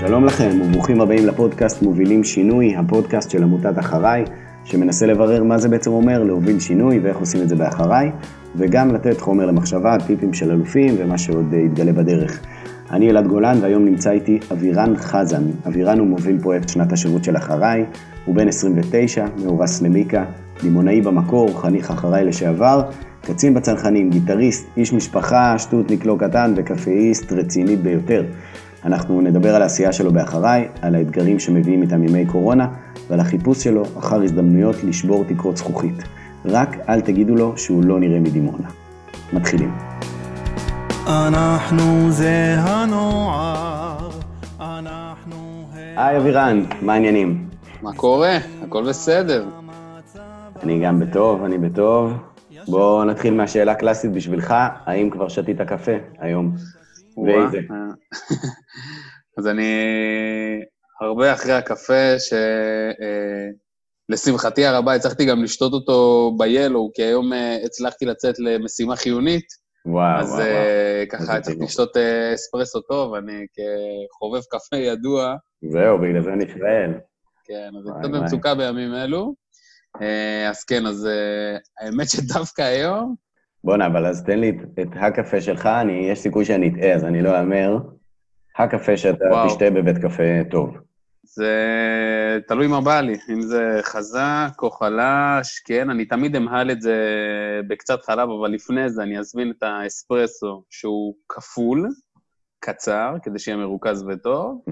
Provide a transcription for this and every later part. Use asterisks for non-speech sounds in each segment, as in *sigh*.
שלום לכם וברוכים הבאים לפודקאסט מובילים שינוי, הפודקאסט של עמותת אחריי, שמנסה לברר מה זה בעצם אומר להוביל שינוי ואיך עושים את זה באחריי, וגם לתת חומר למחשבה, טיפים של אלופים ומה שעוד יתגלה בדרך. אני אלעד גולן והיום נמצא איתי אבירן חזן. אבירן הוא מוביל פרויקט שנת השירות של אחריי, הוא בן 29, מאורס למיקה, לימונאי במקור, חניך אחריי לשעבר, קצין בצנחנים, גיטריסט, איש משפחה, שטותניק לא קטן וקפאיסט רציני ביותר. אנחנו נדבר על העשייה שלו באחריי, על האתגרים שמביאים איתם ימי קורונה, ועל החיפוש שלו אחר הזדמנויות לשבור תקרות זכוכית. רק אל תגידו לו שהוא לא נראה מדימונה. מתחילים. אנחנו זה הנוער, אנחנו... היי אבירן, מה העניינים? מה קורה? הכל בסדר. אני גם בטוב, אני בטוב. בואו נתחיל מהשאלה הקלאסית בשבילך, האם כבר שתית קפה היום? ואיזה? *laughs* אז אני הרבה אחרי הקפה, שלשמחתי הרבה הצלחתי גם לשתות אותו ב-Yellow, כי היום אה, הצלחתי לצאת למשימה חיונית. וואו, אז וואו, אה, וואו. ככה הצלחתי לשתות אה, אספרסו טוב, אני כחובב קפה ידוע. זהו, בגלל זה אני שואל. כן, אז אני קצת. במצוקה בימים אלו. אה, אז כן, אז אה, האמת שדווקא היום, בואנה, אבל אז תן לי את, את הקפה שלך, אני, יש סיכוי שאני אטעה, אז אני לא אאמר. הקפה שאתה וואו. תשתה בבית קפה טוב. זה תלוי מה בא לי, אם זה חזק או חלש, כן, אני תמיד אמהל את זה בקצת חלב, אבל לפני זה אני אזמין את האספרסו שהוא כפול, קצר, כדי שיהיה מרוכז וטוב.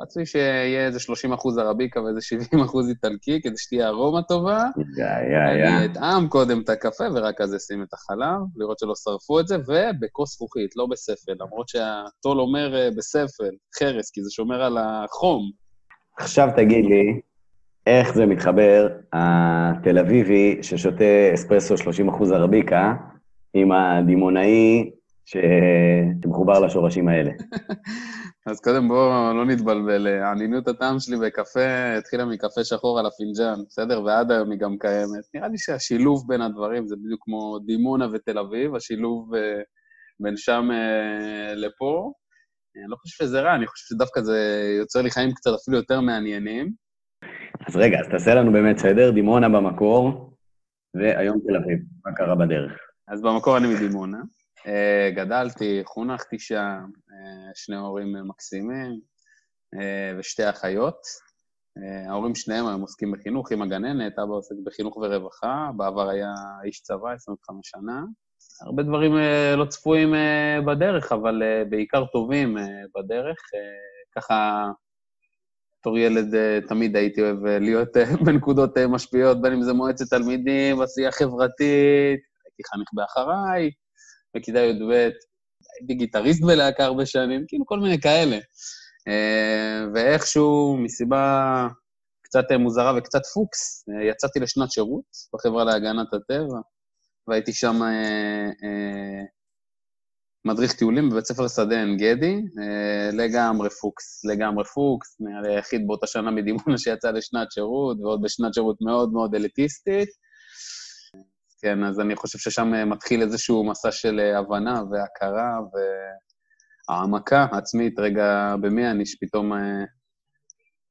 רצוי שיהיה איזה 30 אחוז ערביקה ואיזה 70 אחוז איטלקי, כדי שתהיה ארומה טובה. יא, יא, אני יא. אטעם קודם את הקפה, ורק אז אשים את החלב, לראות שלא שרפו את זה, ובכוס זכוכית, לא בספל, למרות שהטול אומר אה, בספל, חרס, כי זה שומר על החום. עכשיו תגיד לי, איך זה מתחבר, התל אביבי ששותה אספרסו 30% ערביקה, עם הדימונאי. שמחובר לשורשים האלה. *laughs* אז קודם בואו לא נתבלבל, העניינות הטעם שלי בקפה התחילה מקפה שחור על הפינג'אן, בסדר? ועד היום היא גם קיימת. נראה לי שהשילוב בין הדברים זה בדיוק כמו דימונה ותל אביב, השילוב אה, בין שם אה, לפה. אני לא חושב שזה רע, אני חושב שדווקא זה יוצר לי חיים קצת אפילו יותר מעניינים. אז רגע, אז תעשה לנו באמת סדר, דימונה במקור, והיום תל אביב. מה קרה בדרך? אז במקור אני מדימונה. אה, גדלתי, חונכתי שם, אה, שני הורים מקסימים אה, ושתי אחיות. ההורים שניהם היום עוסקים בחינוך עם הגננת, אבא עוסק בחינוך ורווחה, בעבר היה איש צבא, 25 שנה. הרבה דברים לא צפויים בדרך, אבל בעיקר טובים בדרך. ככה, בתור ילד תמיד הייתי אוהב להיות *laughs* בנקודות משפיעות, בין אם זה מועצת תלמידים, עשייה חברתית, הייתי חניך באחריי, בכיתה י"ב, הייתי גיטריסט בלהקה הרבה שנים, כאילו כל מיני כאלה. אה, ואיכשהו, מסיבה קצת מוזרה וקצת פוקס, אה, יצאתי לשנת שירות בחברה להגנת הטבע, והייתי שם אה, מדריך טיולים בבית ספר שדה עין גדי, לגמרי פוקס, לגמרי פוקס, נראה היחיד באותה שנה מדימונה שיצא לשנת שירות, ועוד בשנת שירות מאוד מאוד אליטיסטית. כן, אז אני חושב ששם אה, מתחיל איזשהו מסע של אה, הבנה והכרה והעמקה עצמית, רגע, במי אני, שפתאום אה,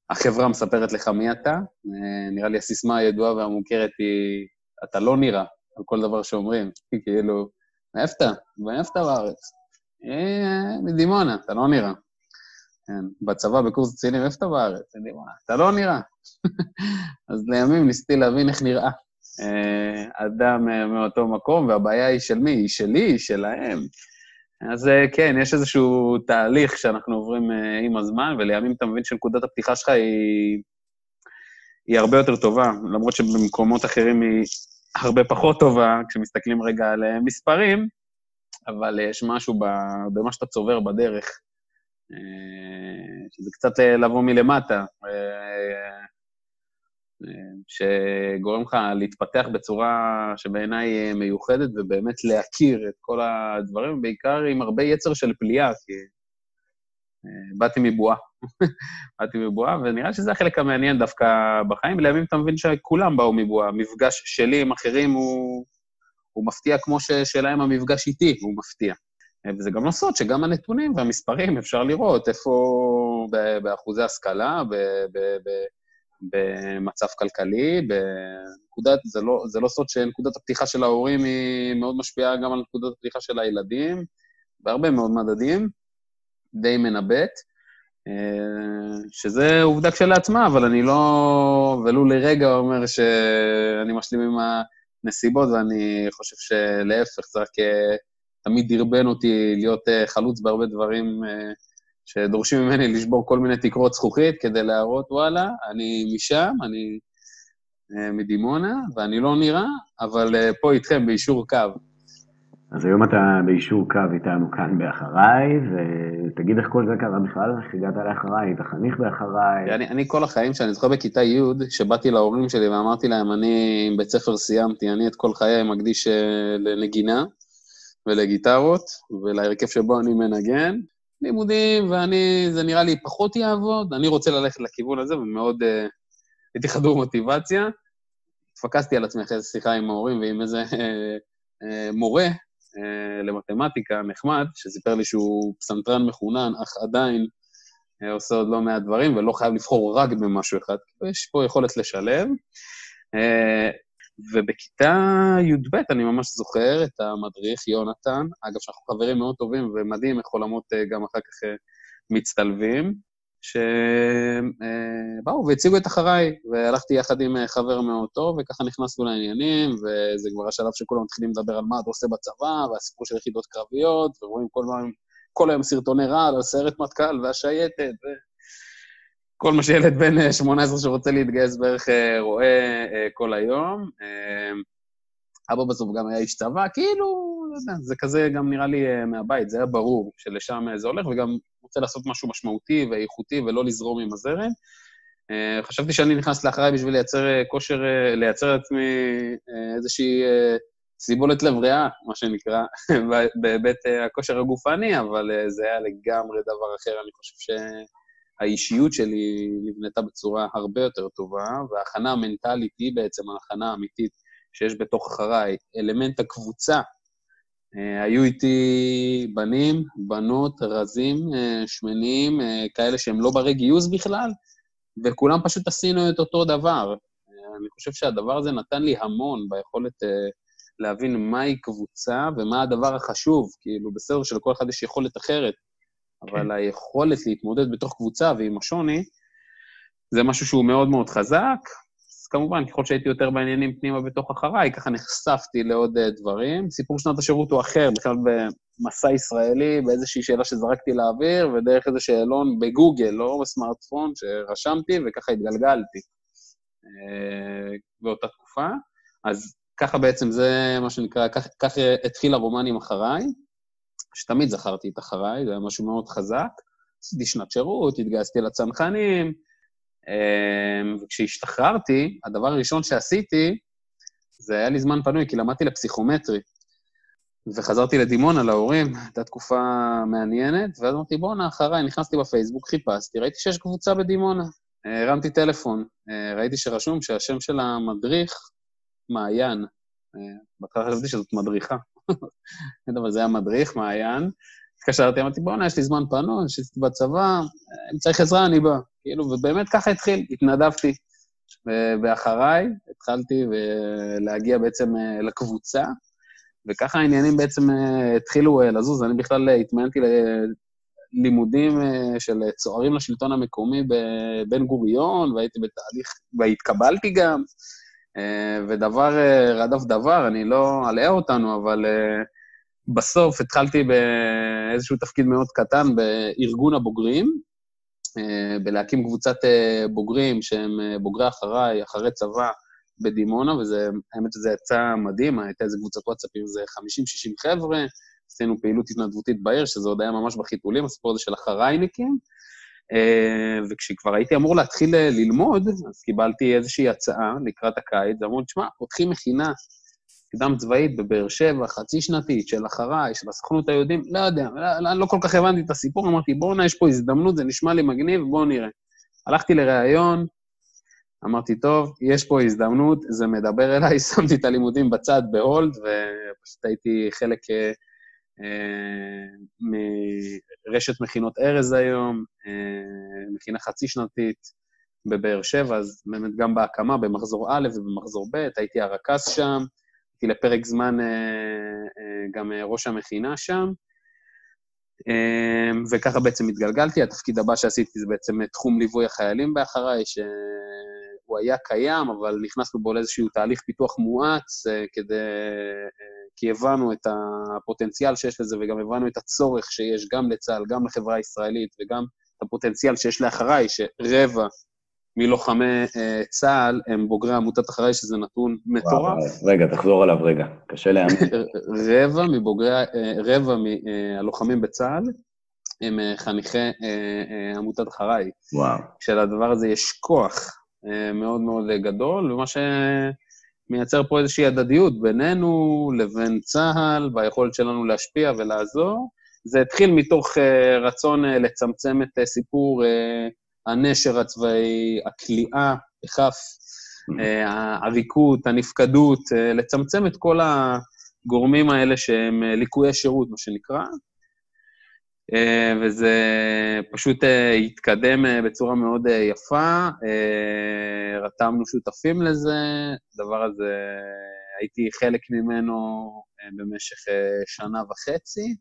החברה מספרת לך מי אתה. אה, נראה לי הסיסמה הידועה והמוכרת היא, אתה לא נראה, על כל דבר שאומרים. *laughs* כאילו, מאיפה אתה? מאיפה אתה בארץ? מדימונה, אתה לא נראה. כן, בצבא, בקורס קצינים, איפה אתה בארץ? מדימונה, אתה לא נראה. *laughs* אז לימים ניסיתי להבין איך נראה. אה, אדם אה, מאותו מקום, והבעיה היא של מי? היא שלי, היא שלהם. אז אה, כן, יש איזשהו תהליך שאנחנו עוברים עם הזמן, ולימים אתה מבין שנקודת הפתיחה שלך היא, היא הרבה יותר טובה, למרות שבמקומות אחרים היא הרבה פחות טובה, כשמסתכלים רגע על מספרים, אבל יש משהו ב- במה שאתה צובר בדרך, שזה קצת לבוא מלמטה. שגורם לך להתפתח בצורה שבעיניי מיוחדת, ובאמת להכיר את כל הדברים, בעיקר עם הרבה יצר של פליאה, כי אה, באתי מבועה. *laughs* באתי מבועה, ונראה שזה החלק המעניין דווקא בחיים. לימים אתה מבין שכולם באו מבועה. המפגש שלי עם אחרים הוא, הוא מפתיע כמו ששלהם המפגש איתי הוא מפתיע. אה, וזה גם לא סוד שגם הנתונים והמספרים, אפשר לראות איפה, באחוזי השכלה, במצב כלכלי, בנקודת, זה לא, זה לא סוד שנקודת הפתיחה של ההורים היא מאוד משפיעה גם על נקודת הפתיחה של הילדים, בהרבה מאוד מדדים, די מנבט, אה, שזה עובדה כשלעצמה, אבל אני לא, ולו לרגע אומר שאני משלים עם הנסיבות, ואני חושב שלהפך, זה רק אה, תמיד דרבן אותי להיות אה, חלוץ בהרבה דברים שדורשים ממני לשבור כל מיני תקרות זכוכית כדי להראות, וואלה, אני משם, אני מדימונה, ואני לא נראה, אבל פה איתכם, ביישור קו. אז היום אתה ביישור קו איתנו כאן באחריי, ותגיד איך כל זה קרה בכלל, איך הגעת לאחריי, היית חניך באחריי. אני, אני כל החיים, שאני זוכר בכיתה י', שבאתי להורים שלי ואמרתי להם, אני עם בית ספר סיימתי, אני את כל חיי מקדיש אה, לנגינה ולגיטרות, ולהרכב שבו אני מנגן. לימודים, ואני, זה נראה לי פחות יעבוד, אני רוצה ללכת לכיוון הזה, ומאוד uh, הייתי חדור מוטיבציה. התפקסתי על עצמי אחרי שיחה עם ההורים ועם איזה uh, uh, מורה אה, למתמטיקה נחמד, שסיפר לי שהוא פסנתרן מחונן, אך עדיין אה, עושה עוד לא מעט דברים, ולא חייב לבחור רק במשהו אחד, יש פה יכולת לשלב. אה, ובכיתה י"ב אני ממש זוכר את המדריך יונתן, אגב, שאנחנו חברים מאוד טובים, ומדהים איך עולמות גם אחר כך מצטלבים. שבאו והציגו את אחריי, והלכתי יחד עם אה, חבר מאוד טוב, וככה נכנסנו לעניינים, וזה כבר השלב שכולם מתחילים לדבר על מה אתה עושה בצבא, והסיפור של יחידות קרביות, ורואים כל, מה, כל היום סרטוני רעל על סיירת מטכ"ל והשייטת, וכל מה שילד בן 18 אה, שרוצה להתגייס בערך אה, רואה כל היום. אבא בסוף גם היה איש צבא, כאילו, לא זה כזה גם נראה לי מהבית, זה היה ברור שלשם זה הולך, וגם רוצה לעשות משהו משמעותי ואיכותי ולא לזרום עם הזרם. חשבתי שאני נכנס לאחריי בשביל לייצר כושר, לייצר לעצמי איזושהי סיבולת לב ריאה, מה שנקרא, *laughs* בהיבט הכושר הגופני, אבל זה היה לגמרי דבר אחר. אני חושב שהאישיות שלי נבנתה בצורה הרבה יותר טובה, וההכנה המנטלית היא בעצם ההכנה האמיתית שיש בתוך אחריי. אלמנט הקבוצה אה, היו איתי בנים, בנות, רזים, אה, שמנים, אה, כאלה שהם לא ברי גיוס בכלל, וכולם פשוט עשינו את אותו דבר. אני חושב שהדבר הזה נתן לי המון ביכולת להבין מהי קבוצה ומה הדבר החשוב. כאילו, בסדר שלכל אחד יש יכולת אחרת, אבל כן. היכולת להתמודד בתוך קבוצה ועם השוני, זה משהו שהוא מאוד מאוד חזק, כמובן, ככל שהייתי יותר בעניינים פנימה בתוך אחריי, ככה נחשפתי לעוד uh, דברים. סיפור שנת השירות הוא אחר, בכלל במסע ישראלי, באיזושהי שאלה שזרקתי לאוויר, ודרך איזה שאלון בגוגל, לא בסמארטפון, שרשמתי, וככה התגלגלתי uh, באותה תקופה. אז ככה בעצם זה מה שנקרא, כך, כך התחיל הרומן עם אחריי, שתמיד זכרתי את אחריי, זה היה משהו מאוד חזק. עשיתי שנת שירות, התגייסתי לצנחנים, אמ, וכשהשתחררתי, הדבר הראשון שעשיתי, זה היה לי זמן פנוי, כי למדתי לפסיכומטרי. וחזרתי לדימונה להורים, הייתה תקופה מעניינת, ואז אמרתי, בואנה, אחריי, נכנסתי בפייסבוק, חיפשתי, ראיתי שיש קבוצה בדימונה. הרמתי טלפון, ראיתי שרשום שהשם של המדריך, מעיין. בהתחלה חשבתי שזאת מדריכה. אבל זה היה מדריך, מעיין. התקשרתי, אמרתי, בואנה, יש לי זמן פנוי, יש לי בצבא, אם צריך עזרה, אני בא. כאילו, ובאמת ככה התחיל, התנדבתי. ואחריי התחלתי להגיע בעצם אה, לקבוצה, וככה העניינים בעצם אה, התחילו אה, לזוז. אני בכלל התמיינתי ללימודים של צוערים לשלטון המקומי בבן גוריון, והייתי בתהליך, והתקבלתי גם, ודבר רדף דבר, אני לא אלאה אותנו, אבל בסוף התחלתי באיזשהו תפקיד מאוד קטן בארגון הבוגרים, אה, בלהקים קבוצת אה, בוגרים שהם אה, בוגרי אחריי, אחרי צבא, בדימונה, וזה, האמת שזה יצא מדהים, הייתה איזה קבוצת וואטסאפ עם איזה 50-60 חבר'ה, עשינו פעילות התנדבותית בעיר, שזה עוד היה ממש בחיתולים, הסיפור הזה של אחרייניקים, וכשכבר הייתי אמור להתחיל ללמוד, אז קיבלתי איזושהי הצעה לקראת הקיץ, ואמרו לי, תשמע, פותחים מכינה קדם צבאית בבאר שבע, חצי שנתית, של אחריי, של הסוכנות היהודים, לא יודע, לא, לא כל כך הבנתי את הסיפור, אמרתי, בואנה, יש פה הזדמנות, זה נשמע לי מגניב, בואו נראה. הלכתי לראיון, אמרתי, טוב, יש פה הזדמנות, זה מדבר אליי, *laughs* שמתי את הלימודים בצד בהולד, ופשוט הייתי חלק אה, אה, מרשת מכינות ארז היום, אה, מכינה חצי שנתית בבאר שבע, אז באמת גם בהקמה, במחזור א' ובמחזור ב', הייתי הרכז שם, הייתי לפרק זמן גם ראש המכינה שם. וככה בעצם התגלגלתי. התפקיד הבא שעשיתי זה בעצם תחום ליווי החיילים באחריי, שהוא היה קיים, אבל נכנסנו בו לאיזשהו תהליך פיתוח מואץ, כדי... כי הבנו את הפוטנציאל שיש לזה וגם הבנו את הצורך שיש גם לצה"ל, גם לחברה הישראלית וגם את הפוטנציאל שיש לאחריי, שרבע מלוחמי uh, צה"ל הם בוגרי עמותת אחריי, שזה נתון מטורף. רגע, תחזור עליו רגע, קשה להאמין. *laughs* רבע מבוגרי, uh, רבע מהלוחמים בצה"ל הם uh, חניכי uh, עמותת אחריי. וואו. כשלדבר הזה יש כוח מאוד מאוד גדול, ומה שמייצר פה איזושהי הדדיות בינינו לבין צה"ל, והיכולת שלנו להשפיע ולעזור. זה התחיל מתוך uh, רצון uh, לצמצם את uh, סיפור... Uh, הנשר הצבאי, הכליאה בכף, mm-hmm. אה, העריקות, הנפקדות, אה, לצמצם את כל הגורמים האלה שהם אה, ליקויי שירות, מה שנקרא. וזה פשוט התקדם בצורה מאוד יפה, רתמנו שותפים לזה, הדבר הזה, הייתי חלק ממנו במשך שנה וחצי.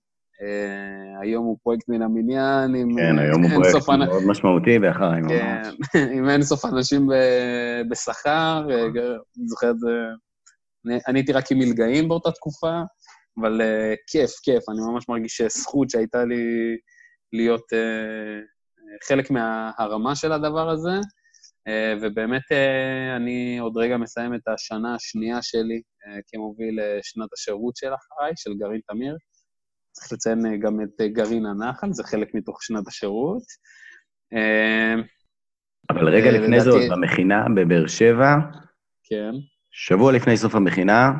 היום הוא פרויקט מן המניין עם... כן, היום הוא פרויקט. מאוד משמעותי באחריי כן, *laughs* עם אינסוף אנשים בשכר, אה, אני זוכר את זה... אני הייתי רק עם מלגאים באותה תקופה, אבל uh, כיף, כיף, אני ממש מרגיש זכות שהייתה לי להיות uh, חלק מהרמה של הדבר הזה, uh, ובאמת uh, אני עוד רגע מסיים את השנה השנייה שלי uh, כמוביל שנת השירות של אחריי, של גרעין תמיר. צריך לציין אה, גם את אה, גרעין הנחל, זה חלק מתוך שנת השירות. אה, אבל רגע לפני זאת, במכינה בבאר שבע, כן. שבוע לפני סוף המכינה,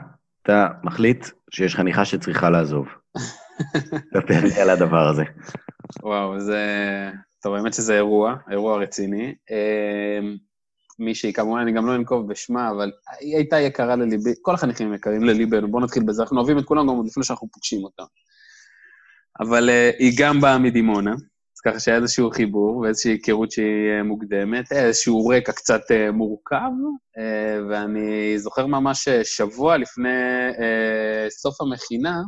אתה מחליט שיש חניכה שצריכה לעזוב. ספר לי על הדבר הזה. וואו, זה... טוב, האמת שזה אירוע, אירוע רציני. מישהי, כמובן, אני גם לא אנקוב בשמה, אבל היא הייתה יקרה לליבי, כל החניכים יקרים לליבנו, בואו נתחיל בזה, אנחנו אוהבים את כולם גם עוד לפני שאנחנו פוגשים אותם. אבל uh, היא גם באה מדימונה, ככה שהיה איזשהו חיבור ואיזושהי היכרות שהיא uh, מוקדמת, איזשהו רקע קצת uh, מורכב, ואני זוכר ממש שבוע לפני סוף המכינה,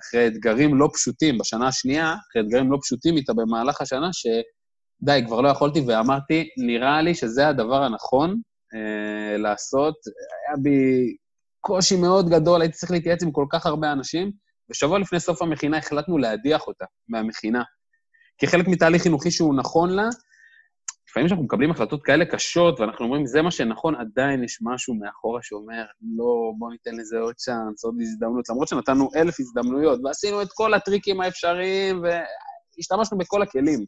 אחרי אתגרים לא פשוטים, בשנה השנייה, אחרי אתגרים לא פשוטים איתה במהלך השנה, שדי, כבר לא יכולתי, ואמרתי, נראה לי שזה הדבר הנכון לעשות. היה בי קושי מאוד גדול, הייתי צריך להתייעץ עם כל כך הרבה אנשים, ושבוע לפני סוף המכינה החלטנו להדיח אותה מהמכינה. כחלק מתהליך חינוכי שהוא נכון לה, לפעמים כשאנחנו מקבלים החלטות כאלה קשות, ואנחנו אומרים, זה מה שנכון, עדיין יש משהו מאחורה שאומר, לא, בוא ניתן לזה עוד צ'אנס, עוד הזדמנות, למרות שנתנו אלף הזדמנויות, ועשינו את כל הטריקים האפשריים, והשתמשנו בכל הכלים.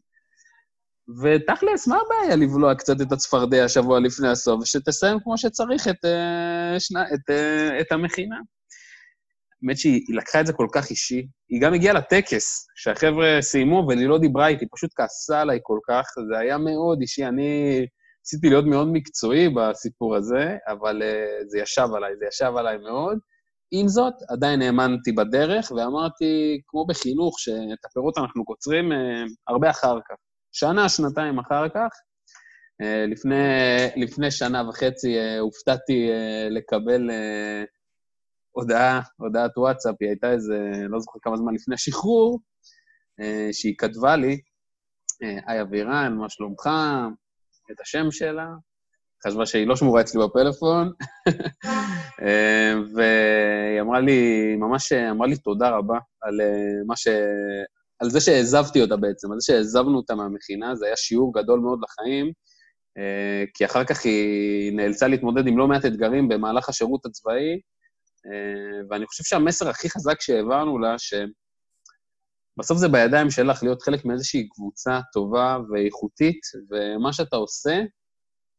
ותכלס, מה הבעיה לבלוע קצת את הצפרדע שבוע לפני הסוף, ושתסיים כמו שצריך את, uh, שנה, את, uh, את המכינה? האמת שהיא לקחה את זה כל כך אישי. היא גם הגיעה לטקס, שהחבר'ה סיימו, והיא לא דיברה איתי, פשוט כעסה עליי כל כך. זה היה מאוד אישי. אני ניסיתי להיות מאוד מקצועי בסיפור הזה, אבל uh, זה ישב עליי, זה ישב עליי מאוד. עם זאת, עדיין האמנתי בדרך, ואמרתי, כמו בחינוך, שאת הפירות אנחנו קוצרים uh, הרבה אחר כך. שנה, שנתיים אחר כך, uh, לפני, לפני שנה וחצי uh, הופתעתי uh, לקבל uh, הודעה, הודעת וואטסאפ, היא הייתה איזה, לא זוכר כמה זמן לפני השחרור, אה, שהיא כתבה לי, אה, היי אבירן, מה שלומך? את השם שלה. חשבה שהיא לא שמורה אצלי בפלאפון, *laughs* אה, והיא אמרה לי, ממש אמרה לי תודה רבה על מה ש... על זה שהעזבתי אותה בעצם, על זה שהעזבנו אותה מהמכינה, זה היה שיעור גדול מאוד לחיים, כי אחר כך היא נאלצה להתמודד עם לא מעט אתגרים במהלך השירות הצבאי, ואני חושב שהמסר הכי חזק שהעברנו לה, שבסוף זה בידיים שלך להיות חלק מאיזושהי קבוצה טובה ואיכותית, ומה שאתה עושה,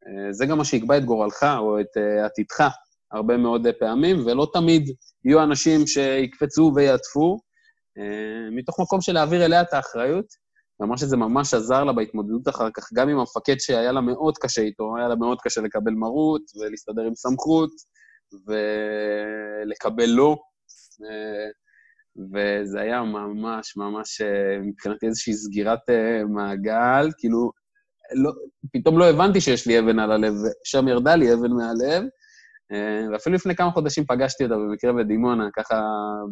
אה, זה גם מה שיקבע את גורלך או את אה, עתידך הרבה מאוד פעמים, ולא תמיד יהיו אנשים שיקפצו ויעטפו, מתוך מקום של להעביר אליה את האחריות. ואמרה שזה ממש עזר לה בהתמודדות אחר כך, גם עם המפקד שהיה לה מאוד קשה איתו, היה לה מאוד קשה לקבל מרות ולהסתדר עם סמכות, ולקבל לא. וזה היה ממש ממש אה, מבחינתי איזושהי סגירת אה, מעגל, כאילו, לא, פתאום לא הבנתי שיש לי אבן על הלב, שם ירדה לי אבן מהלב, אה, ואפילו לפני כמה חודשים פגשתי אותה במקרה בדימונה, ככה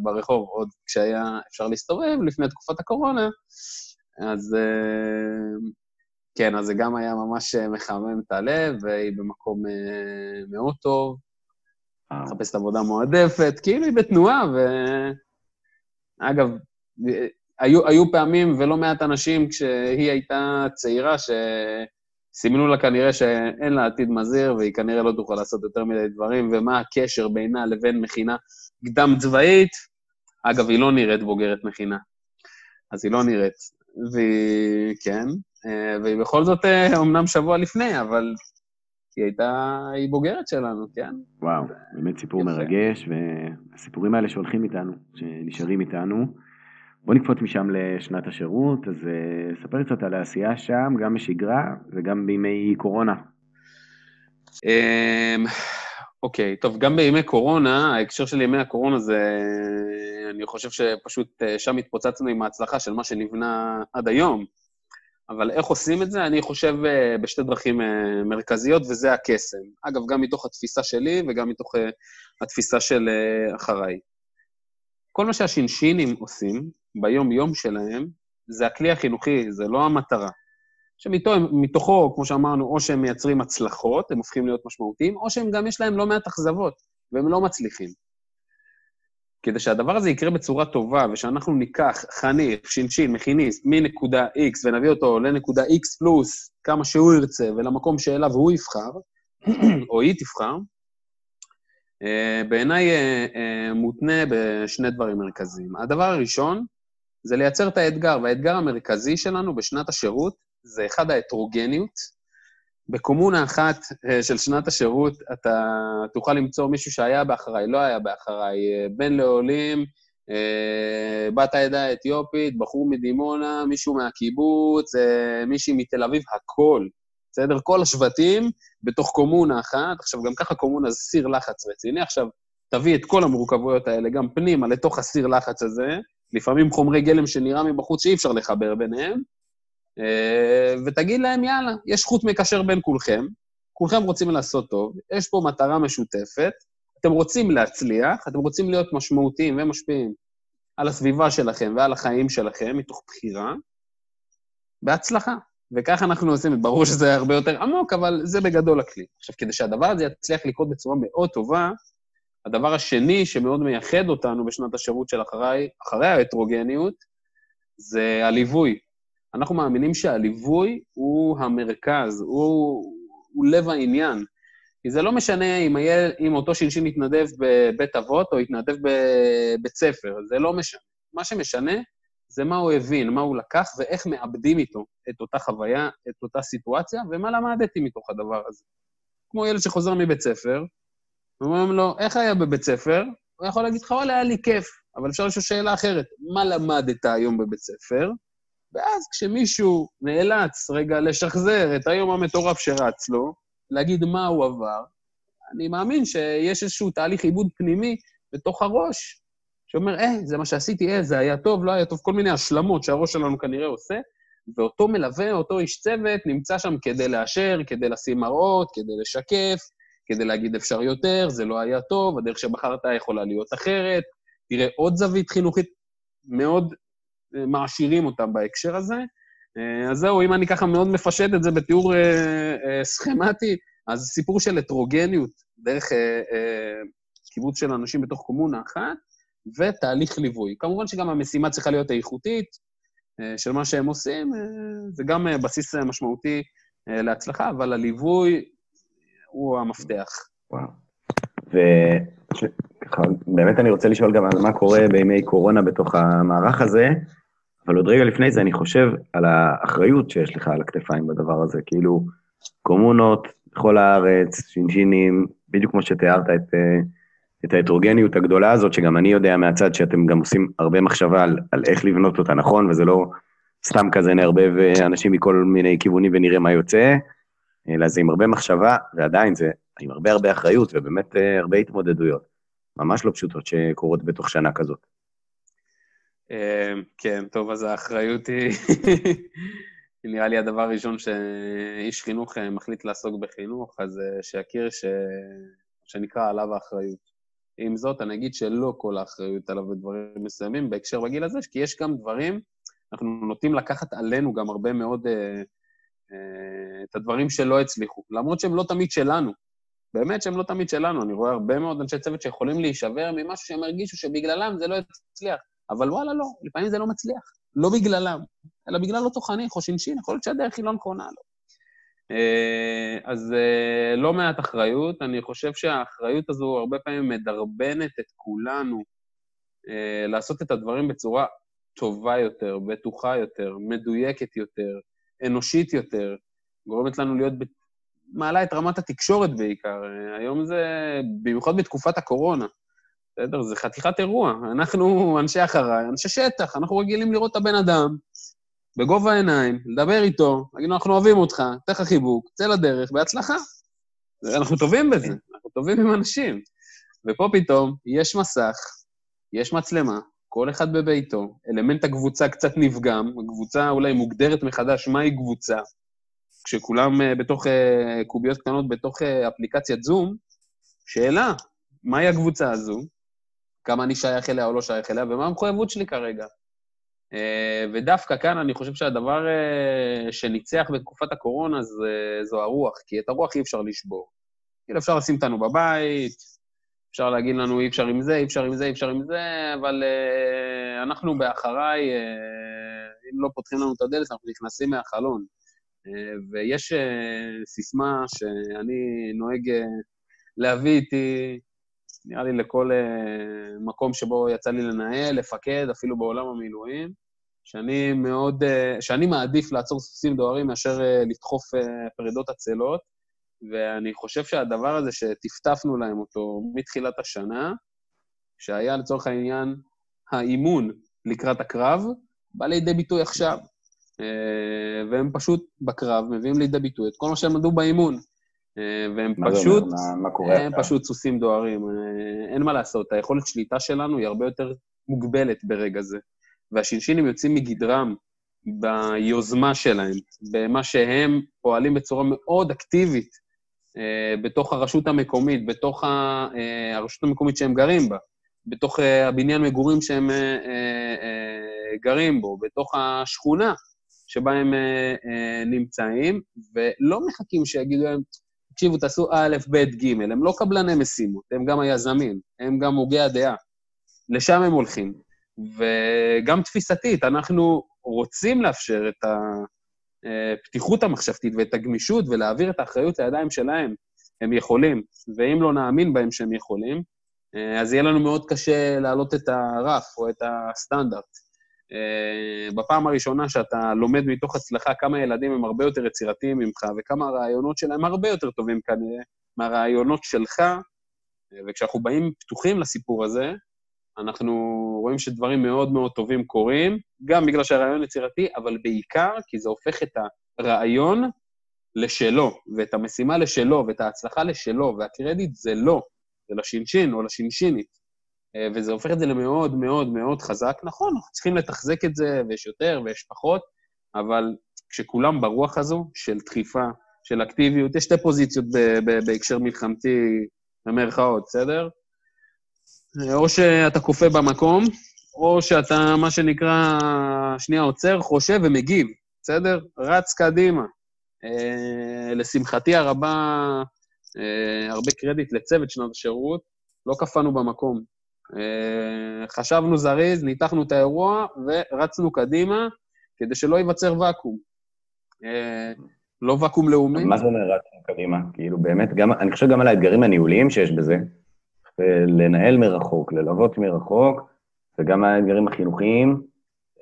ברחוב, עוד כשהיה אפשר להסתובב, לפני תקופת הקורונה, אז כן, אז זה גם היה ממש מחמם את הלב, והיא במקום מאוד טוב, מחפשת עבודה מועדפת, כאילו היא בתנועה, ו... אגב, היו, היו פעמים ולא מעט אנשים כשהיא הייתה צעירה, שסימנו לה כנראה שאין לה עתיד מזהיר והיא כנראה לא תוכל לעשות יותר מדי דברים, ומה הקשר בינה לבין מכינה קדם צבאית. אגב, היא לא נראית בוגרת מכינה, אז היא לא נראית. והיא, כן, והיא בכל זאת אומנם שבוע לפני, אבל היא הייתה, היא בוגרת שלנו, כן. וואו, באמת סיפור יפה. מרגש, והסיפורים האלה שהולכים איתנו, שנשארים איתנו. בוא נקפוץ משם לשנת השירות, אז uh, ספר קצת על העשייה שם, גם בשגרה וגם בימי קורונה. אמ, אוקיי, okay, טוב, גם בימי קורונה, ההקשר של ימי הקורונה זה, אני חושב שפשוט אה, שם התפוצצנו עם ההצלחה של מה שנבנה עד היום. אבל איך עושים את זה? אני חושב uh, בשתי דרכים uh, מרכזיות, וזה הקסם. אגב, גם מתוך התפיסה שלי וגם מתוך uh, התפיסה של אחריי. כל מה שהשינשינים עושים ביום-יום שלהם, זה הכלי החינוכי, זה לא המטרה. שמתוכו, כמו שאמרנו, או שהם מייצרים הצלחות, הם הופכים להיות משמעותיים, או שהם גם יש להם לא מעט אכזבות, והם לא מצליחים. כדי שהדבר הזה יקרה בצורה טובה, ושאנחנו ניקח חניך, ש"ש, מכיניסט, מנקודה X, ונביא אותו לנקודה X פלוס, כמה שהוא ירצה, ולמקום שאליו הוא יבחר, *clears throat* או היא תבחר, אה, בעיניי אה, אה, מותנה בשני דברים מרכזיים. הדבר הראשון זה לייצר את האתגר, והאתגר המרכזי שלנו בשנת השירות זה אחד ההטרוגניות, בקומונה אחת אה, של שנת השירות אתה תוכל למצוא מישהו שהיה באחריי, לא היה באחריי, אה, בן לעולים, אה, בת העדה האתיופית, בחור מדימונה, מישהו מהקיבוץ, מישהי מתל אביב, הכל. בסדר? כל השבטים בתוך קומונה אחת. עכשיו, גם ככה קומונה זה סיר לחץ רציני. עכשיו, תביא את כל המורכבויות האלה גם פנימה לתוך הסיר לחץ הזה, לפעמים חומרי גלם שנראה מבחוץ שאי אפשר לחבר ביניהם, ותגיד להם, יאללה, יש חוט מקשר בין כולכם, כולכם רוצים לעשות טוב, יש פה מטרה משותפת, אתם רוצים להצליח, אתם רוצים להיות משמעותיים ומשפיעים על הסביבה שלכם ועל החיים שלכם מתוך בחירה, בהצלחה. וככה אנחנו עושים, ברור שזה הרבה יותר עמוק, אבל זה בגדול הכלי. עכשיו, כדי שהדבר הזה יצליח לקרות בצורה מאוד טובה, הדבר השני שמאוד מייחד אותנו בשנת השירות של אחרי, אחרי ההטרוגניות, זה הליווי. אנחנו מאמינים שהליווי הוא המרכז, הוא, הוא לב העניין. כי זה לא משנה אם, היה, אם אותו ש"ש יתנדב בבית אבות או יתנדב בבית ספר, זה לא משנה. מה שמשנה זה מה הוא הבין, מה הוא לקח ואיך מאבדים איתו את אותה חוויה, את אותה סיטואציה, ומה למדתי מתוך הדבר הזה. כמו ילד שחוזר מבית ספר, ואומרים לו, איך היה בבית ספר? הוא יכול להגיד לך, וואלה, היה לי כיף, אבל אפשר לשאול שאלה אחרת, מה למדת היום בבית ספר? ואז כשמישהו נאלץ רגע לשחזר את היום המטורף שרץ לו, להגיד מה הוא עבר, אני מאמין שיש איזשהו תהליך עיבוד פנימי בתוך הראש, שאומר, אה, זה מה שעשיתי, אה, זה היה טוב, לא היה טוב, כל מיני השלמות שהראש שלנו כנראה עושה, ואותו מלווה, אותו איש צוות, נמצא שם כדי לאשר, כדי לשים מראות, כדי לשקף, כדי להגיד אפשר יותר, זה לא היה טוב, הדרך שבחרת יכולה להיות אחרת. תראה, עוד זווית חינוכית מאוד מעשירים אותם בהקשר הזה. אה, אז זהו, אם אני ככה מאוד מפשט את זה בתיאור אה, אה, סכמטי, אז סיפור של הטרוגניות דרך קיבוץ של אנשים בתוך קומונה אחת, ותהליך ליווי. כמובן שגם המשימה צריכה להיות איכותית של מה שהם עושים, זה גם בסיס משמעותי להצלחה, אבל הליווי הוא המפתח. וואו. וככה, באמת אני רוצה לשאול גם על מה קורה בימי קורונה בתוך המערך הזה. אבל עוד רגע לפני זה אני חושב על האחריות שיש לך על הכתפיים בדבר הזה, כאילו קומונות בכל הארץ, שינשינים, בדיוק כמו שתיארת את, אה, את ההטרוגניות הגדולה הזאת, שגם אני יודע מהצד שאתם גם עושים הרבה מחשבה על, על איך לבנות אותה נכון, וזה לא סתם כזה נערבב אה, אנשים מכל מיני כיוונים ונראה מה יוצא, אלא זה עם הרבה מחשבה, ועדיין זה עם הרבה הרבה אחריות ובאמת אה, הרבה התמודדויות, ממש לא פשוטות שקורות בתוך שנה כזאת. אמ, כן, טוב, אז האחריות היא... *laughs* נראה לי הדבר הראשון שאיש חינוך אה, מחליט לעסוק בחינוך, אז אה, שיכיר ש... שנקרא עליו האחריות. עם זאת, אני אגיד שלא כל האחריות עליו בדברים מסוימים בהקשר בגיל הזה, כי יש גם דברים, אנחנו נוטים לקחת עלינו גם הרבה מאוד אה, אה, את הדברים שלא הצליחו, למרות שהם לא תמיד שלנו. באמת שהם לא תמיד שלנו. אני רואה הרבה מאוד אנשי צוות שיכולים להישבר ממשהו שהם הרגישו שבגללם זה לא יצליח. אבל וואלה, לא, לפעמים זה לא מצליח. לא בגללם, אלא בגלל אותו חניך או שינשין, יכול להיות שהדרך היא לא נכונה לו. אה, אז אה, לא מעט אחריות. אני חושב שהאחריות הזו הרבה פעמים מדרבנת את כולנו אה, לעשות את הדברים בצורה טובה יותר, בטוחה יותר, מדויקת יותר, אנושית יותר, גורמת לנו להיות. מעלה את רמת התקשורת בעיקר. היום זה, במיוחד בתקופת הקורונה, בסדר? זה חתיכת אירוע. אנחנו אנשי אחריי, אנשי שטח, אנחנו רגילים לראות את הבן אדם בגובה העיניים, לדבר איתו, להגיד לו, אנחנו אוהבים אותך, תן לך חיבוק, צא לדרך, בהצלחה. אנחנו טובים בזה, אנחנו טובים עם אנשים. ופה פתאום יש מסך, יש מצלמה, כל אחד בביתו, אלמנט הקבוצה קצת נפגם, הקבוצה אולי מוגדרת מחדש מהי קבוצה, כשכולם אה, בתוך אה, קוביות קטנות בתוך אה, אפליקציית זום, שאלה, מהי הקבוצה הזו? כמה אני שייך אליה או לא שייך אליה, ומה המחויבות שלי כרגע? ודווקא כאן אני חושב שהדבר שניצח בתקופת הקורונה זה, זו הרוח, כי את הרוח אי אפשר לשבור. כאילו אפשר לשים אותנו בבית, אפשר להגיד לנו אי אפשר עם זה, אי אפשר עם זה, אי אפשר עם זה, אבל אנחנו באחריי, אם לא פותחים לנו את הדלת, אנחנו נכנסים מהחלון. ויש uh, סיסמה שאני נוהג uh, להביא איתי, נראה לי לכל uh, מקום שבו יצא לי לנהל, לפקד, אפילו בעולם המילואים, שאני מאוד, שאני מעדיף לעצור סוסים דוהרים מאשר לדחוף פרידות עצלות. ואני חושב שהדבר הזה שטפטפנו להם אותו מתחילת השנה, שהיה לצורך העניין האימון לקראת הקרב, בא לידי ביטוי עכשיו. אה, והם פשוט בקרב מביאים לידי ביטוי את כל מה שהם למדו באימון. אה, והם מה פשוט, מה, מה קורה הם פשוט סוסים דוהרים. אה, אין מה לעשות, היכולת שליטה שלנו היא הרבה יותר מוגבלת ברגע זה. והשינשינים יוצאים מגדרם ביוזמה שלהם, במה שהם פועלים בצורה מאוד אקטיבית בתוך הרשות המקומית, בתוך הרשות המקומית שהם גרים בה, בתוך הבניין מגורים שהם גרים בו, בתוך השכונה שבה הם נמצאים, ולא מחכים שיגידו להם, תקשיבו, תעשו א', ב', ג', הם לא קבלני משימות, הם גם היזמים, הם גם הוגי הדעה. לשם הם הולכים. וגם תפיסתית, אנחנו רוצים לאפשר את. הפתיחות המחשבתית ואת הגמישות ולהעביר את האחריות לידיים שלהם. הם יכולים, ואם לא נאמין בהם שהם יכולים, אה, אז יהיה לנו מאוד קשה להעלות את הרף או את הסטנדרט. אה, בפעם הראשונה שאתה לומד מתוך הצלחה כמה ילדים הם הרבה יותר יצירתיים ממך וכמה הרעיונות שלהם הרבה יותר טובים כנראה מהרעיונות שלך, אה, וכשאנחנו באים פתוחים לסיפור הזה, אנחנו רואים שדברים מאוד מאוד טובים קורים, גם בגלל שהרעיון יצירתי, אבל בעיקר כי זה הופך את הרעיון לשלו, ואת המשימה לשלו, ואת ההצלחה לשלו, והקרדיט זה לא, זה לשינשין או לשינשינית. אה, וזה הופך את זה למאוד מאוד מאוד חזק. נכון, אנחנו צריכים לתחזק את זה, ויש יותר ויש פחות, אבל כשכולם ברוח הזו של דחיפה, של אקטיביות, יש שתי פוזיציות בהקשר מלחמתי, במרכאות, בסדר? או שאתה קופא במקום, או שאתה, מה שנקרא, שנייה עוצר, חושב ומגיב, בסדר? רץ קדימה. אה, לשמחתי הרבה, אה, הרבה קרדיט לצוות שנת השירות, לא קפאנו במקום. אה, חשבנו זריז, ניתחנו את האירוע ורצנו קדימה כדי שלא ייווצר ואקום. אה, לא ואקום לאומי. מה זה אומר רצנו קדימה? כאילו, באמת, גם, אני חושב גם על האתגרים הניהוליים שיש בזה, לנהל מרחוק, ללוות מרחוק, וגם האתגרים החינוכיים,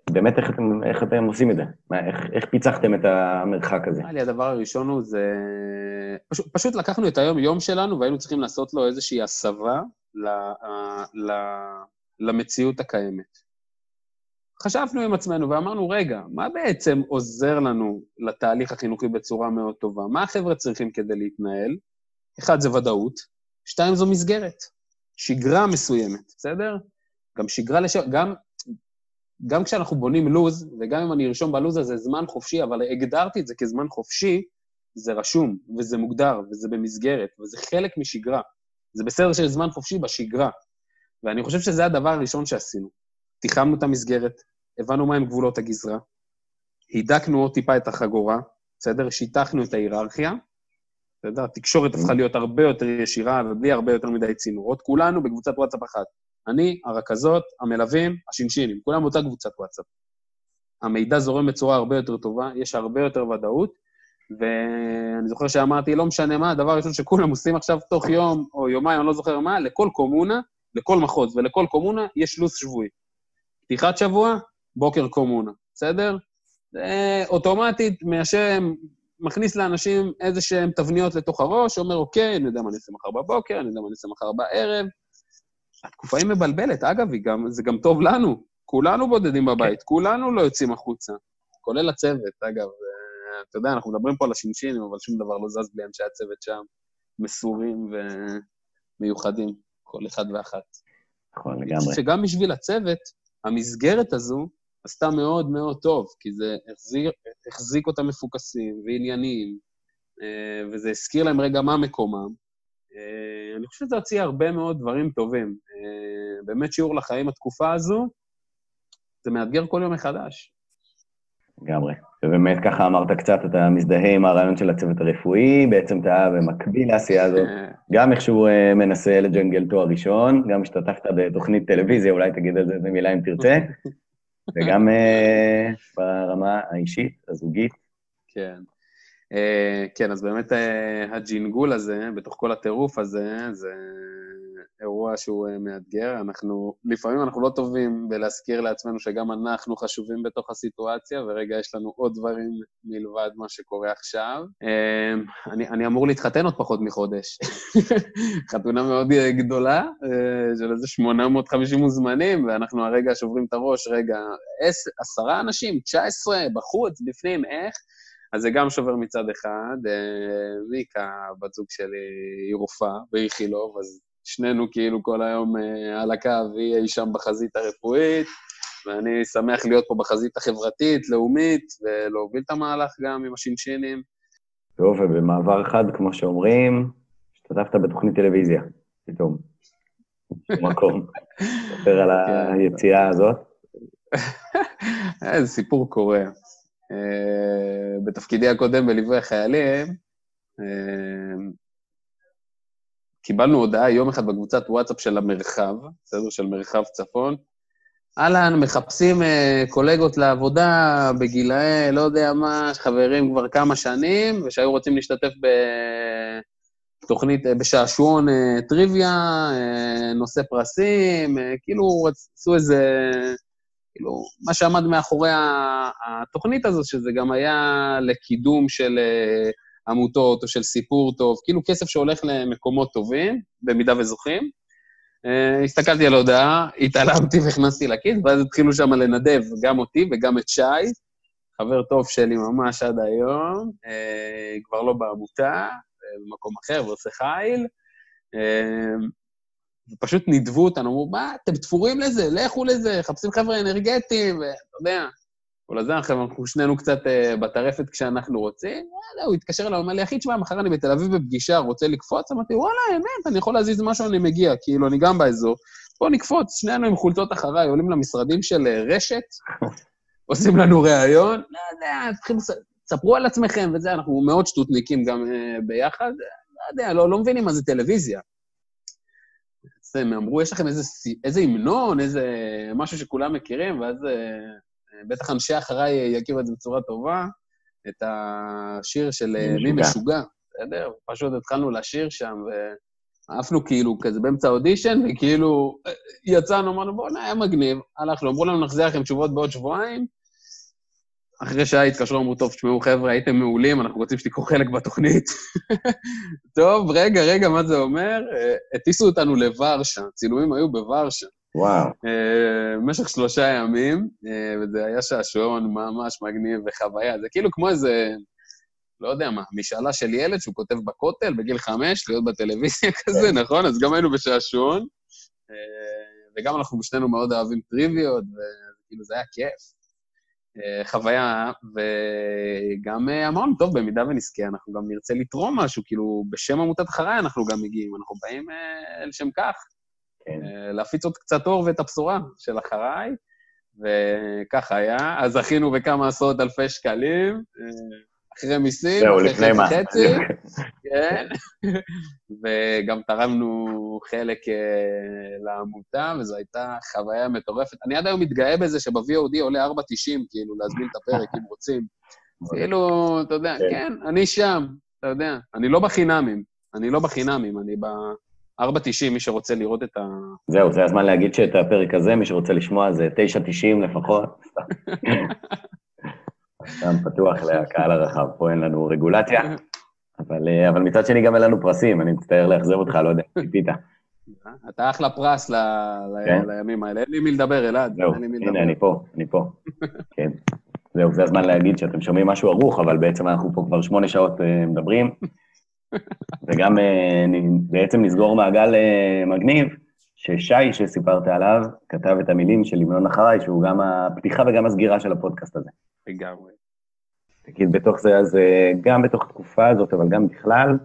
באמת איך אתם, איך אתם עושים את זה? מה, איך, איך פיצחתם את המרחק הזה? נראה לי הדבר הראשון הוא זה... פשוט, פשוט לקחנו את היום-יום שלנו והיינו צריכים לעשות לו איזושהי הסבה ל, ל, למציאות הקיימת. חשבנו עם עצמנו ואמרנו, רגע, מה בעצם עוזר לנו לתהליך החינוכי בצורה מאוד טובה? מה החבר'ה צריכים כדי להתנהל? אחד, זה ודאות, שתיים, זו מסגרת. שגרה מסוימת, בסדר? גם שגרה לש... גם גם כשאנחנו בונים לוז, וגם אם אני ארשום בלוז הזה זמן חופשי, אבל הגדרתי את זה כזמן חופשי, זה רשום, וזה מוגדר, וזה במסגרת, וזה חלק משגרה. זה בסדר שיש זמן חופשי בשגרה. ואני חושב שזה הדבר הראשון שעשינו. תיחמנו את המסגרת, הבנו מהם גבולות הגזרה, הידקנו עוד טיפה את החגורה, בסדר? שיטחנו את ההיררכיה, בסדר? התקשורת הפכה להיות הרבה יותר ישירה ובלי הרבה יותר מדי צינורות. כולנו בקבוצת וואטסאפ אחת. אני, הרכזות, המלווים, השינשינים, כולם באותה קבוצת וואטסאפ. המידע זורם בצורה הרבה יותר טובה, יש הרבה יותר ודאות, ואני זוכר שאמרתי, לא משנה מה, הדבר הראשון שכולם עושים עכשיו תוך יום או יומיים, אני לא זוכר מה, לכל קומונה, לכל מחוז ולכל קומונה יש לו"ז שבועי. פתיחת שבוע, בוקר קומונה, בסדר? זה אוטומטית מהשם, מכניס לאנשים איזה שהם תבניות לתוך הראש, שאומר, אוקיי, אני יודע מה אני אעשה מחר בבוקר, אני יודע מה אני אעשה מחר בערב. התקופה היא מבלבלת, אגב, גם, זה גם טוב לנו. כולנו בודדים בבית, כן. כולנו לא יוצאים החוצה, כולל הצוות, אגב. אתה יודע, אנחנו מדברים פה על השינשינים, אבל שום דבר לא זז בלי אנשי הצוות שם, מסורים ומיוחדים, כל אחד ואחת. נכון, לגמרי. אני חושב שגם בשביל הצוות, המסגרת הזו עשתה מאוד מאוד טוב, כי זה החזיר, החזיק אותם מפוקסים וענייניים, אה, וזה הזכיר להם רגע מה מקומם. אה, אני חושב שזה הוציא הרבה מאוד דברים טובים. אה, באמת שיעור לחיים התקופה הזו, זה מאתגר כל יום מחדש. לגמרי. ובאמת ככה אמרת קצת, אתה מזדהה עם הרעיון של הצוות הרפואי, בעצם אתה במקביל לעשייה הזאת, גם איכשהו מנסה לג'נגל תואר ראשון, גם השתתפת בתוכנית טלוויזיה, אולי תגיד על זה איזה מילה אם תרצה, *laughs* וגם uh, ברמה האישית, הזוגית. כן. Uh, כן, אז באמת uh, הג'ינגול הזה, בתוך כל הטירוף הזה, זה אירוע שהוא uh, מאתגר. אנחנו, לפעמים אנחנו לא טובים בלהזכיר לעצמנו שגם אנחנו חשובים בתוך הסיטואציה, ורגע, יש לנו עוד דברים מלבד מה שקורה עכשיו. אני, אני אמור להתחתן עוד פחות מחודש. *laughs* חתונה מאוד גדולה, של איזה 850 מוזמנים, ואנחנו הרגע שוברים את הראש, רגע, עשרה אנשים, 19, בחוץ, בפנים, איך? אז זה גם שובר מצד אחד. ויקה, בת זוג שלי, היא רופאה באיכילוב, אז שנינו כאילו כל היום אה, על הקו, היא אי שם בחזית הרפואית, ואני שמח להיות פה בחזית החברתית, לאומית, ולהוביל את המהלך גם עם השינשינים. טוב, ובמעבר חד, כמו שאומרים, השתתפת בתוכנית טלוויזיה, פתאום. מקום. *laughs* ספר על כן. היציאה הזאת. *laughs* איזה סיפור קורה. אה, בתפקידי הקודם בליווי החיילים, אה, קיבלנו הודעה יום אחד בקבוצת וואטסאפ של המרחב, בסדר? של מרחב צפון. אהלן, מחפשים uh, קולגות לעבודה בגילאי, לא יודע מה, חברים כבר כמה שנים, ושהיו רוצים להשתתף בתוכנית, בשעשועון טריוויה, נושא פרסים, כאילו רצו איזה... כאילו, מה שעמד מאחורי התוכנית הזאת, שזה גם היה לקידום של uh, עמותות או של סיפור טוב, כאילו כסף שהולך למקומות טובים, במידה וזוכים. Uh, הסתכלתי על ההודעה, התעלמתי והכנסתי לכיס, ואז התחילו שם לנדב גם אותי וגם את שי, חבר טוב שלי ממש עד היום, uh, כבר לא בעמותה, במקום אחר ועושה חיל. ופשוט נידבו אותנו, אמרו, מה, אתם תפורים לזה, לכו לזה, חפשים חבר'ה אנרגטיים, ואתה יודע, כל הזה, אנחנו שנינו קצת uh, בטרפת כשאנחנו רוצים. וואלה, הוא התקשר אליי, אומר לי, אחי, תשמע, מחר אני בתל אביב בפגישה, רוצה לקפוץ? אמרתי, וואלה, אמת, אני יכול להזיז משהו, אני מגיע, כאילו, אני גם באזור. בוא נקפוץ, שנינו עם חולצות אחריי, עולים למשרדים של uh, רשת, *laughs* עושים לנו ראיון, לא יודע, צריכים, ספרו על עצמכם וזה, אנחנו מאוד שטותניקים גם uh, ביחד, לא יודע, לא, לא מבינים מה זה טלוויזיה. הם אמרו, יש לכם איזה, איזה המנון, איזה משהו שכולם מכירים, ואז בטח אנשי אחריי יכירו את זה בצורה טובה, את השיר של אה, מי משוגע, בסדר? פשוט התחלנו לשיר שם, ועפנו כאילו כזה באמצע האודישן, וכאילו אה, יצאנו, אמרנו, בוא'נה, היה מגניב. הלכנו, אמרו לנו, נחזיר לכם תשובות בעוד שבועיים. אחרי שעה התקשרו, אמרו, טוב, תשמעו, חבר'ה, הייתם מעולים, אנחנו רוצים שתיקחו חלק בתוכנית. *laughs* טוב, רגע, רגע, מה זה אומר? אה, הטיסו אותנו לוורשה, צילומים היו בוורשה. וואו. אה, במשך שלושה ימים, אה, וזה היה שעשועון ממש מגניב וחוויה. זה כאילו כמו איזה, לא יודע מה, משאלה של ילד שהוא כותב בכותל בגיל חמש, להיות בטלוויזיה *laughs* כזה, כן. נכון? אז גם היינו בשעשועון, וגם אנחנו שנינו מאוד אוהבים טריוויות, כאילו, זה היה כיף. אה, חוויה, וגם אה, אמרנו, טוב, במידה ונזכה, אנחנו גם נרצה לתרום משהו, כאילו, בשם עמותת אחריי אנחנו גם מגיעים, אנחנו באים אה, לשם כך. כן. להפיץ עוד קצת אור ואת הבשורה של אחריי, וכך היה. אז זכינו בכמה עשרות אלפי שקלים. אחרי מיסים, זהו, לפני מה. חצי, *laughs* כן, וגם תרמנו חלק uh, לעמותה, וזו הייתה חוויה מטורפת. אני עד היום מתגאה בזה שב-VOD עולה 4.90, כאילו, להזמין את הפרק אם רוצים. *laughs* כאילו, אתה יודע, כן. כן, אני שם, אתה יודע. אני לא בחינמים, אני לא בחינמים, אני ב... 4.90, מי שרוצה לראות את ה... זהו, זה הזמן להגיד שאת הפרק הזה, מי שרוצה לשמוע, זה 9.90 לפחות. *laughs* שם פתוח לקהל הרחב, פה אין לנו רגולציה, אבל, אה, אבל מצד שני גם אין לנו פרסים, אני מצטער לאכזב אותך, לא יודע, ציפית. אתה אחלה פרס ל... כן? לימים האלה, אין לי מי לדבר, אלעד. זהו, הנה, אני פה, אני פה. כן. זהו, זה הזמן להגיד שאתם שומעים משהו ערוך, אבל בעצם אנחנו פה כבר שמונה שעות אה, מדברים, וגם אה, בעצם נסגור מעגל מגניב, ששי, שסיפרת עליו, כתב את המילים של המנון אחריי, שהוא גם הפתיחה וגם הסגירה של הפודקאסט הזה. לגמרי. תגיד, בתוך זה, אז אה, גם בתוך התקופה הזאת, אבל גם בכלל,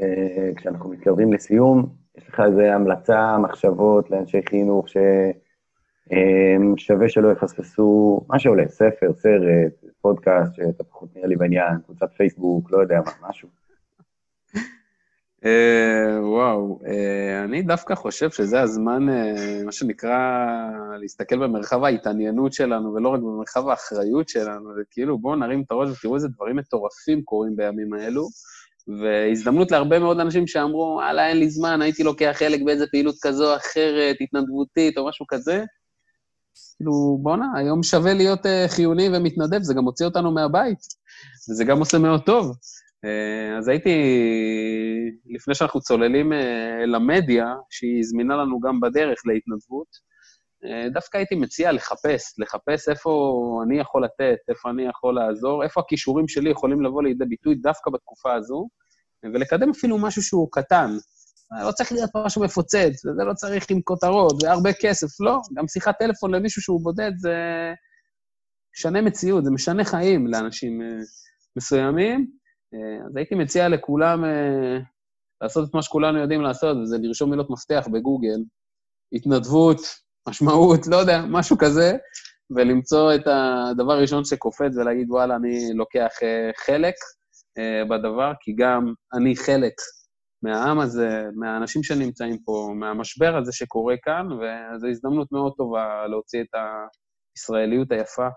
אה, כשאנחנו מתקרבים לסיום, יש לך איזה המלצה, מחשבות לאנשי חינוך ששווה אה, שלא יפספסו, מה שעולה, ספר, סרט, פודקאסט, שאתה פחות נראה לי בעניין, קבוצת פייסבוק, לא יודע מה, משהו. Uh, וואו, uh, אני דווקא חושב שזה הזמן, uh, מה שנקרא, להסתכל במרחב ההתעניינות שלנו, ולא רק במרחב האחריות שלנו, זה כאילו, בואו נרים את הראש ותראו איזה דברים מטורפים קורים בימים האלו, והזדמנות להרבה מאוד אנשים שאמרו, וואלה, אין לי זמן, הייתי לוקח חלק באיזה פעילות כזו או אחרת, התנדבותית או משהו כזה. כאילו, בואנה, היום שווה להיות חיוני ומתנדב, זה גם מוציא אותנו מהבית, וזה גם עושה מאוד טוב. אה, אז הייתי, לפני שאנחנו צוללים אה, למדיה, שהיא זמינה לנו גם בדרך להתנדבות, אה, דווקא הייתי מציע לחפש, לחפש איפה אני יכול לתת, איפה אני יכול לעזור, איפה הכישורים שלי יכולים לבוא לידי ביטוי דווקא בתקופה הזו, ולקדם אפילו משהו שהוא קטן. לא צריך להיות משהו מפוצץ, וזה לא צריך עם כותרות והרבה כסף, לא. גם שיחת טלפון למישהו שהוא בודד זה משנה מציאות, זה משנה חיים לאנשים מסוימים. אה, אז הייתי מציע לכולם אה, לעשות את מה שכולנו יודעים לעשות, וזה לרשום מילות מפתח בגוגל, התנדבות, משמעות, לא יודע, משהו כזה, ולמצוא את הדבר הראשון שקופץ ולהגיד, וואלה, אני לוקח אה, חלק בדבר, כי גם אני חלק מהעם הזה, מהאנשים שנמצאים פה, מהמשבר הזה שקורה כאן, וזו הזדמנות מאוד טובה להוציא את הישראליות היפה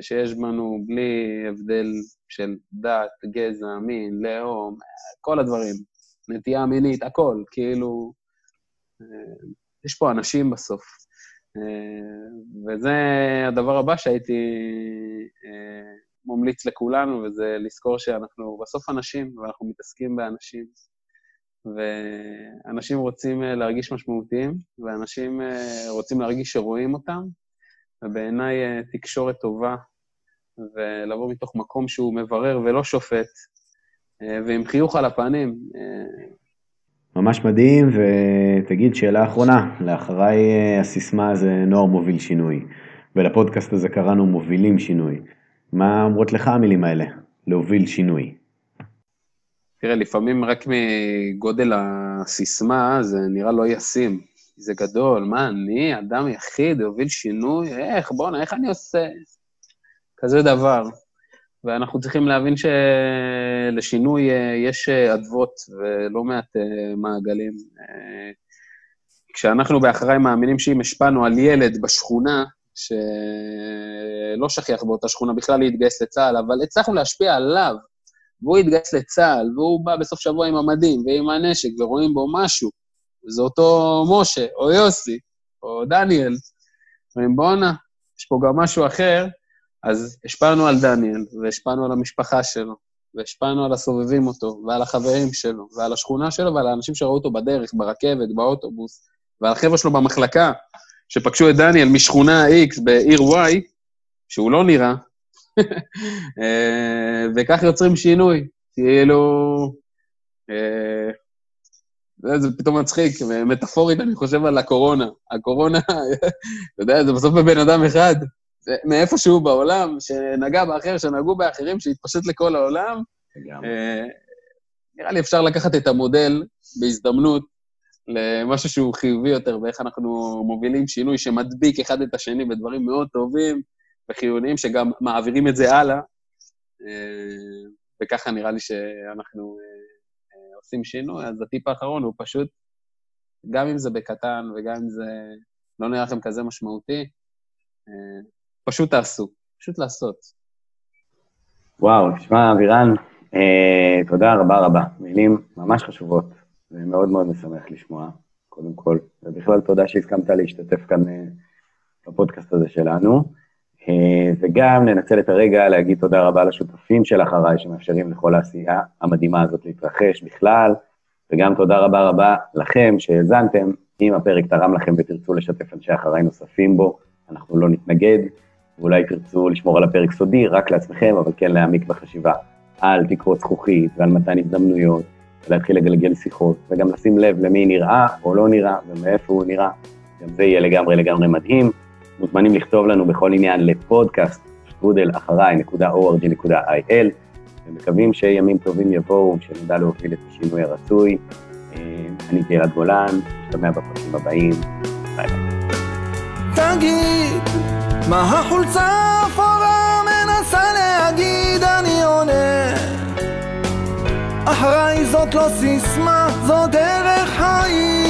שיש בנו בלי הבדל של דת, גזע, מין, לאום, כל הדברים, נטייה מינית, הכל, כאילו, אה, יש פה אנשים בסוף. אה, וזה הדבר הבא שהייתי אה, ממליץ לכולנו, וזה לזכור שאנחנו בסוף אנשים, ואנחנו מתעסקים באנשים. ואנשים רוצים להרגיש משמעותיים, ואנשים רוצים להרגיש שרואים אותם, ובעיניי תקשורת טובה ולבוא מתוך מקום שהוא מברר ולא שופט, אה, ועם חיוך על הפנים. אה. ממש מדהים, ותגיד שאלה אחרונה, לאחריי אה, הסיסמה זה נוער מוביל שינוי, ולפודקאסט הזה קראנו מובילים שינוי. מה אומרות לך המילים האלה, להוביל שינוי? תראה, לפעמים רק מגודל הסיסמה זה נראה לא ישים. זה גדול, מה אני, אדם יחיד, להוביל שינוי? איך, בואנה, איך אני עושה? כזה דבר. ואנחנו צריכים להבין שלשינוי אה, יש אה, אדוות ולא מעט אה, מעגלים. כשאנחנו באחריי מאמינים שאם השפענו על ילד בשכונה, שלא שכיח באותה שכונה בכלל להתגייס לצה"ל, אבל הצלחנו להשפיע עליו, והוא התגייס לצה"ל, והוא בא בסוף שבוע עם המדים ועם הנשק, ורואים בו משהו, וזה אותו משה, או יוסי, או דניאל, אומרים, בואנה, יש פה גם משהו אחר, אז השפענו על דניאל, והשפענו על המשפחה שלו, והשפענו על הסובבים אותו, ועל החברים שלו, ועל השכונה שלו, ועל האנשים שראו אותו בדרך, ברכבת, באוטובוס, ועל החבר'ה שלו במחלקה, שפגשו את דניאל משכונה X בעיר Y, שהוא לא נראה, *laughs* אה, וכך יוצרים שינוי. כאילו, זה פתאום מצחיק, מטאפורית אני חושב על הקורונה. הקורונה, אתה יודע, זה בסוף בבן אדם אחד, מאיפשהו בעולם, שנגע באחר, שנגעו באחרים, שהתפשט לכל העולם. אה, נראה לי אפשר לקחת את המודל בהזדמנות למשהו שהוא חיובי יותר, ואיך אנחנו מובילים שינוי שמדביק אחד את השני בדברים מאוד טובים וחיוניים, שגם מעבירים את זה הלאה. אה, וככה נראה לי שאנחנו אה, עושים שינוי. אז הטיפ האחרון הוא פשוט, גם אם זה בקטן וגם אם זה לא נראה לכם כזה משמעותי, פשוט תעשו, פשוט לעשות. וואו, תשמע, אבירן, אה, תודה רבה רבה. מילים ממש חשובות, ומאוד מאוד משמח לשמוע, קודם כל. ובכלל תודה שהסכמת להשתתף כאן אה, בפודקאסט הזה שלנו. אה, וגם לנצל את הרגע להגיד תודה רבה לשותפים של אחריי, שמאפשרים לכל העשייה המדהימה הזאת להתרחש בכלל, וגם תודה רבה רבה לכם שהאזנתם. אם הפרק תרם לכם ותרצו לשתף אנשי אחריי נוספים בו, אנחנו לא נתנגד. ואולי תרצו לשמור על הפרק סודי רק לעצמכם, אבל כן להעמיק בחשיבה על תקרות זכוכית ועל מתן הזדמנויות, ולהתחיל לגלגל שיחות, וגם לשים לב למי נראה או לא נראה ומאיפה הוא נראה, גם זה יהיה לגמרי לגמרי מדהים. מוזמנים לכתוב לנו בכל עניין לפודקאסט שטרודל אחריי.org.il, ומקווים שימים טובים יבואו, שנדע להוביל את השינוי הרצוי. אה, אני גלעד גולן, נשתמע בפרקים הבאים, ביי ביי. מה החולצה האפורה מנסה להגיד אני עונה אחריי זאת לא סיסמה, זאת דרך חיים